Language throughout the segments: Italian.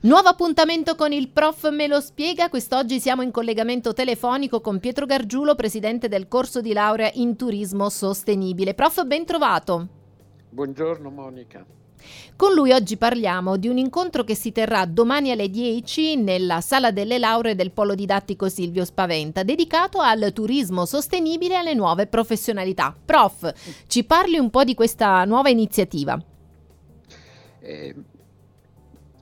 Nuovo appuntamento con il prof me lo spiega. Quest'oggi siamo in collegamento telefonico con Pietro Gargiulo, presidente del corso di laurea in turismo sostenibile. Prof, ben trovato. Buongiorno Monica. Con lui oggi parliamo di un incontro che si terrà domani alle 10 nella sala delle lauree del Polo Didattico Silvio Spaventa, dedicato al turismo sostenibile e alle nuove professionalità. Prof, ci parli un po' di questa nuova iniziativa. Eh,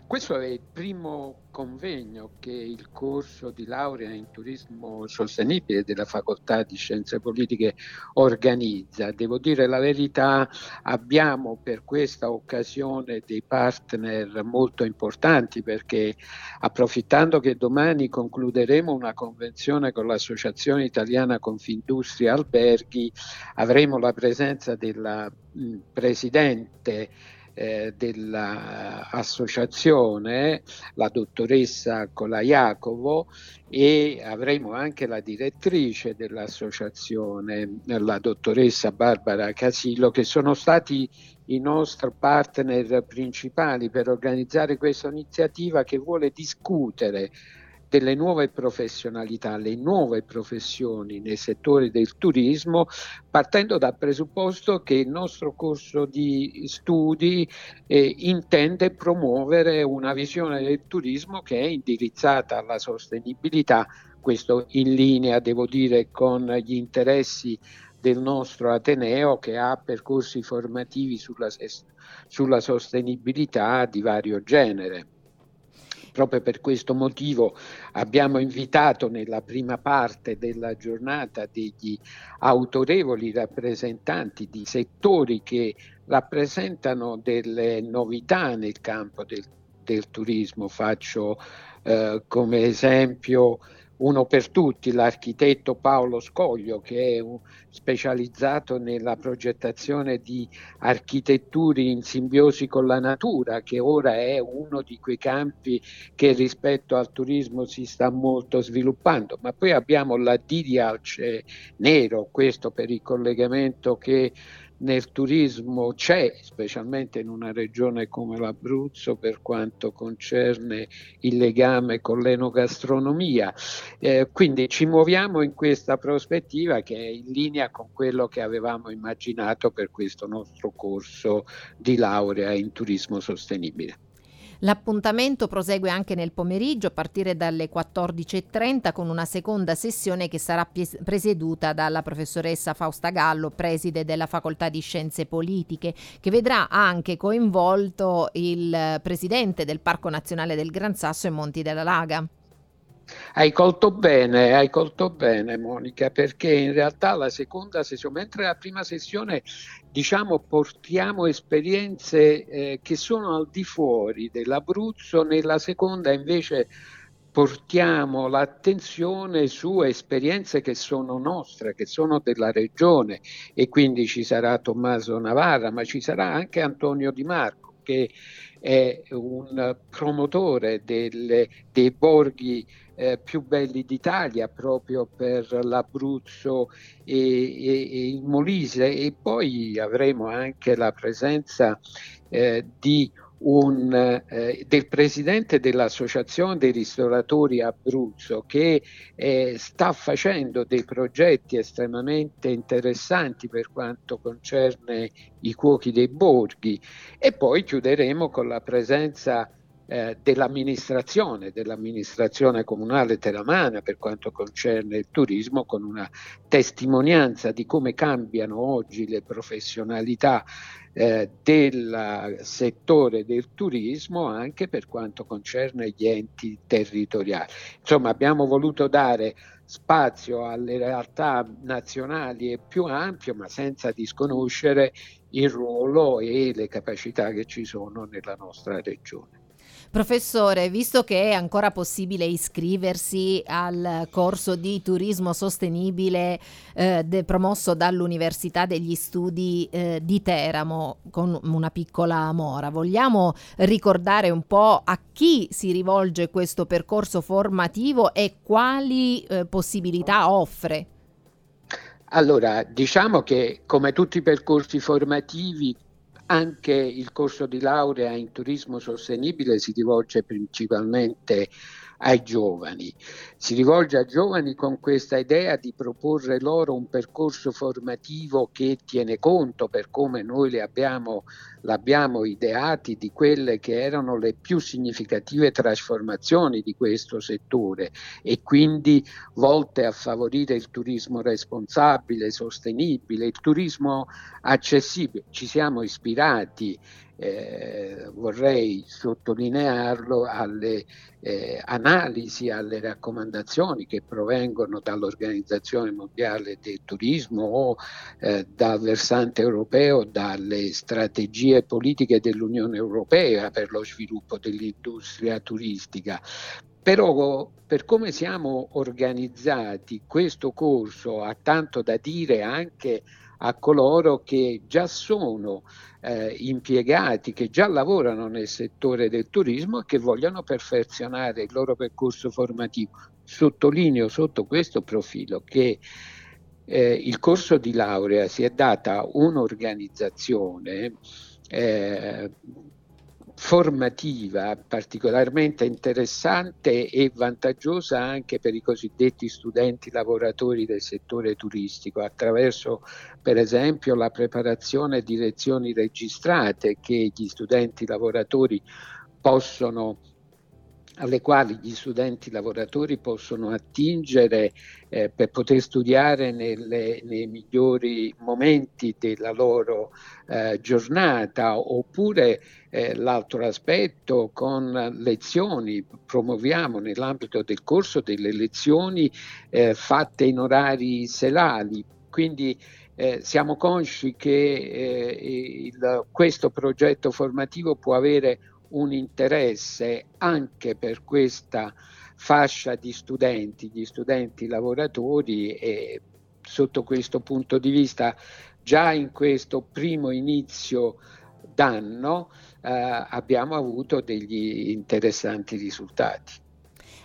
questo è il primo convegno che il corso di laurea in turismo sostenibile della Facoltà di Scienze Politiche organizza. Devo dire la verità, abbiamo per questa occasione dei partner molto importanti perché approfittando che domani concluderemo una convenzione con l'Associazione Italiana Confindustria Alberghi, avremo la presenza della mh, Presidente eh, dell'associazione, la dottoressa Colaiacovo, e avremo anche la direttrice dell'associazione, la dottoressa Barbara Casillo, che sono stati i nostri partner principali per organizzare questa iniziativa che vuole discutere delle nuove professionalità, le nuove professioni nei settori del turismo, partendo dal presupposto che il nostro corso di studi eh, intende promuovere una visione del turismo che è indirizzata alla sostenibilità, questo in linea, devo dire, con gli interessi del nostro Ateneo che ha percorsi formativi sulla, sulla sostenibilità di vario genere. Proprio per questo motivo abbiamo invitato nella prima parte della giornata degli autorevoli rappresentanti di settori che rappresentano delle novità nel campo del, del turismo. Faccio eh, come esempio uno per tutti, l'architetto Paolo Scoglio, che è specializzato nella progettazione di architetture in simbiosi con la natura, che ora è uno di quei campi che rispetto al turismo si sta molto sviluppando. Ma poi abbiamo la Didialce Nero, questo per il collegamento che nel turismo c'è, specialmente in una regione come l'Abruzzo per quanto concerne il legame con l'enogastronomia. Eh, quindi ci muoviamo in questa prospettiva che è in linea con quello che avevamo immaginato per questo nostro corso di laurea in turismo sostenibile. L'appuntamento prosegue anche nel pomeriggio a partire dalle 14.30 con una seconda sessione che sarà presieduta dalla professoressa Fausta Gallo, preside della Facoltà di Scienze Politiche, che vedrà anche coinvolto il presidente del Parco Nazionale del Gran Sasso e Monti della Laga. Hai colto bene, hai colto bene Monica, perché in realtà la seconda sessione, mentre la prima sessione diciamo portiamo esperienze eh, che sono al di fuori dell'Abruzzo, nella seconda invece portiamo l'attenzione su esperienze che sono nostre, che sono della regione e quindi ci sarà Tommaso Navarra, ma ci sarà anche Antonio Di Marco che è un promotore delle, dei borghi eh, più belli d'Italia proprio per l'Abruzzo e, e, e, il Molise. E poi avremo anche la presenza eh, di un, eh, del presidente dell'Associazione dei ristoratori Abruzzo che eh, sta facendo dei progetti estremamente interessanti per quanto concerne i cuochi dei borghi. E poi chiuderemo con la presenza eh, dell'amministrazione, dell'amministrazione comunale teramana per quanto concerne il turismo, con una testimonianza di come cambiano oggi le professionalità eh, del settore del turismo anche per quanto concerne gli enti territoriali. Insomma, abbiamo voluto dare spazio alle realtà nazionali e più ampio, ma senza disconoscere il ruolo e le capacità che ci sono nella nostra regione. Professore, visto che è ancora possibile iscriversi al corso di turismo sostenibile eh, de, promosso dall'Università degli Studi eh, di Teramo con una piccola mora, vogliamo ricordare un po' a chi si rivolge questo percorso formativo e quali eh, possibilità offre? Allora, diciamo che come tutti i percorsi formativi anche il corso di laurea in turismo sostenibile si rivolge principalmente ai giovani. Si rivolge ai giovani con questa idea di proporre loro un percorso formativo che tiene conto, per come noi le abbiamo, l'abbiamo ideati, di quelle che erano le più significative trasformazioni di questo settore e quindi volte a favorire il turismo responsabile, sostenibile, il turismo accessibile. Ci siamo ispirati eh, vorrei sottolinearlo, alle eh, analisi, alle raccomandazioni che provengono dall'Organizzazione Mondiale del Turismo o eh, dal versante europeo, dalle strategie politiche dell'Unione Europea per lo sviluppo dell'industria turistica. Però per come siamo organizzati, questo corso ha tanto da dire anche a coloro che già sono eh, impiegati, che già lavorano nel settore del turismo e che vogliono perfezionare il loro percorso formativo. Sottolineo sotto questo profilo che eh, il corso di laurea si è data un'organizzazione eh, formativa particolarmente interessante e vantaggiosa anche per i cosiddetti studenti lavoratori del settore turistico attraverso per esempio la preparazione di lezioni registrate che gli studenti lavoratori possono alle quali gli studenti lavoratori possono attingere eh, per poter studiare nelle, nei migliori momenti della loro eh, giornata, oppure eh, l'altro aspetto con lezioni, promuoviamo nell'ambito del corso delle lezioni eh, fatte in orari serali, quindi eh, siamo consci che eh, il, questo progetto formativo può avere un interesse anche per questa fascia di studenti, gli studenti lavoratori e sotto questo punto di vista già in questo primo inizio d'anno eh, abbiamo avuto degli interessanti risultati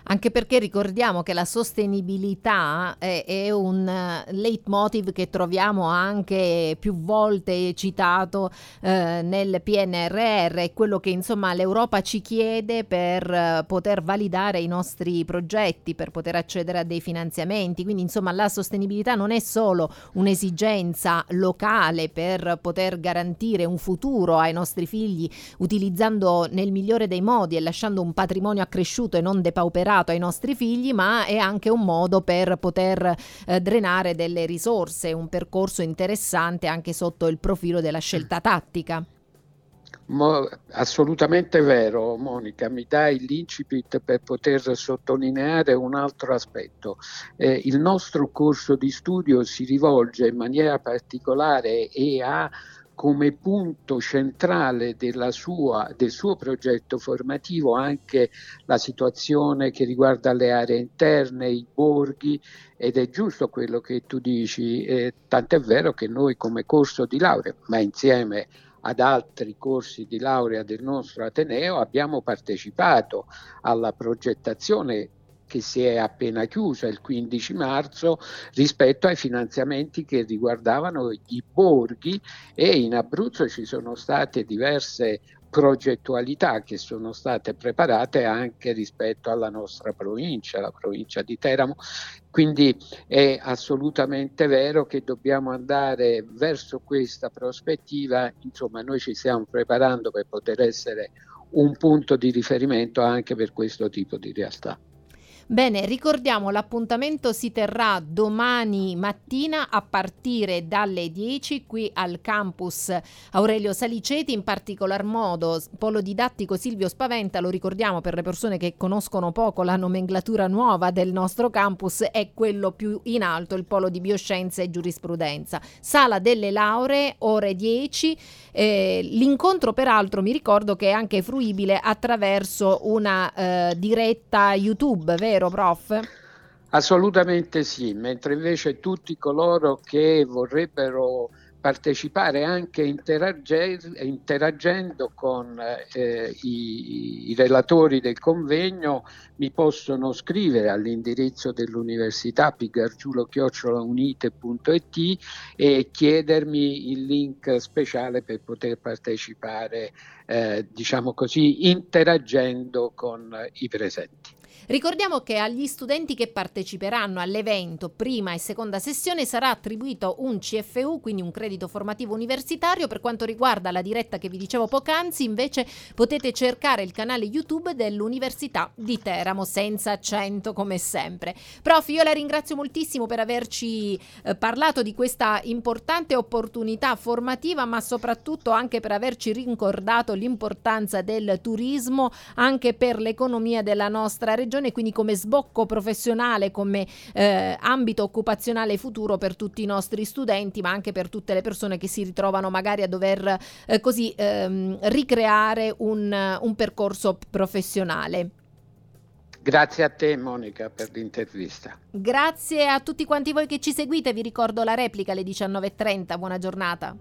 anche perché ricordiamo che la sostenibilità è, è, un leitmotiv che troviamo anche più volte citato eh, nel PNRR, è quello che insomma l'Europa ci chiede per eh, poter validare i nostri progetti, per poter accedere a dei finanziamenti, quindi insomma la sostenibilità non è solo un'esigenza locale per poter garantire un futuro ai nostri figli utilizzando nel migliore dei modi e lasciando un patrimonio accresciuto e non depauperato ai nostri figli, ma è anche un modo per poter eh, drenare delle risorse, un percorso interessante anche sotto il profilo della scelta tattica. Mo, assolutamente vero, Monica, mi dai l'incipit per poter sottolineare un altro aspetto. Eh, il nostro corso di studio si rivolge in maniera particolare e ha come punto centrale sua, del suo progetto formativo anche la situazione che riguarda le aree interne, i borghi ed è giusto quello che tu dici, eh, tant'è vero che noi come corso di laurea, ma insieme ad altri corsi di laurea del nostro Ateneo abbiamo partecipato alla progettazione che si è appena chiusa il 15 marzo rispetto ai finanziamenti che riguardavano i borghi e in Abruzzo ci sono state diverse progettualità che sono state preparate anche rispetto alla nostra provincia, la provincia di Teramo. Quindi è assolutamente vero che dobbiamo andare verso questa prospettiva, insomma noi ci stiamo preparando per poter essere un punto di riferimento anche per questo tipo di realtà. Bene, ricordiamo l'appuntamento si terrà domani mattina a partire dalle 10 qui al campus Aurelio Saliceti, in particolar modo polo didattico Silvio Spaventa, lo ricordiamo per le persone che conoscono poco la nomenclatura nuova del nostro campus, è quello più in alto, il polo di bioscienze e giurisprudenza. Sala delle lauree, ore 10. Eh, l'incontro peraltro mi ricordo che è anche fruibile attraverso una eh, diretta YouTube, vero? Vero, prof? Assolutamente sì, mentre invece tutti coloro che vorrebbero partecipare anche interagendo con eh, i, i, relatori del convegno, mi possono scrivere all'indirizzo dell'università pigargiulo-unite.it e chiedermi il link speciale per poter partecipare, eh, diciamo così, interagendo con i presenti. Ricordiamo che agli studenti che parteciperanno all'evento prima e seconda sessione sarà attribuito un CFU, quindi un credito formativo universitario. Per quanto riguarda la diretta che vi dicevo poc'anzi, invece potete cercare il canale YouTube dell'Università di Teramo, senza accento come sempre. Prof, io la ringrazio moltissimo per averci eh, parlato di questa importante opportunità formativa, ma soprattutto anche per averci ricordato l'importanza del turismo anche per l'economia della nostra regione regione, quindi come sbocco professionale, come eh, ambito occupazionale futuro per tutti i nostri studenti, ma anche per tutte le persone che si ritrovano magari a dover eh, così ehm, ricreare un, un percorso professionale. Grazie a te Monica per l'intervista. Grazie a tutti quanti voi che ci seguite, vi ricordo la replica alle 19.30, buona giornata.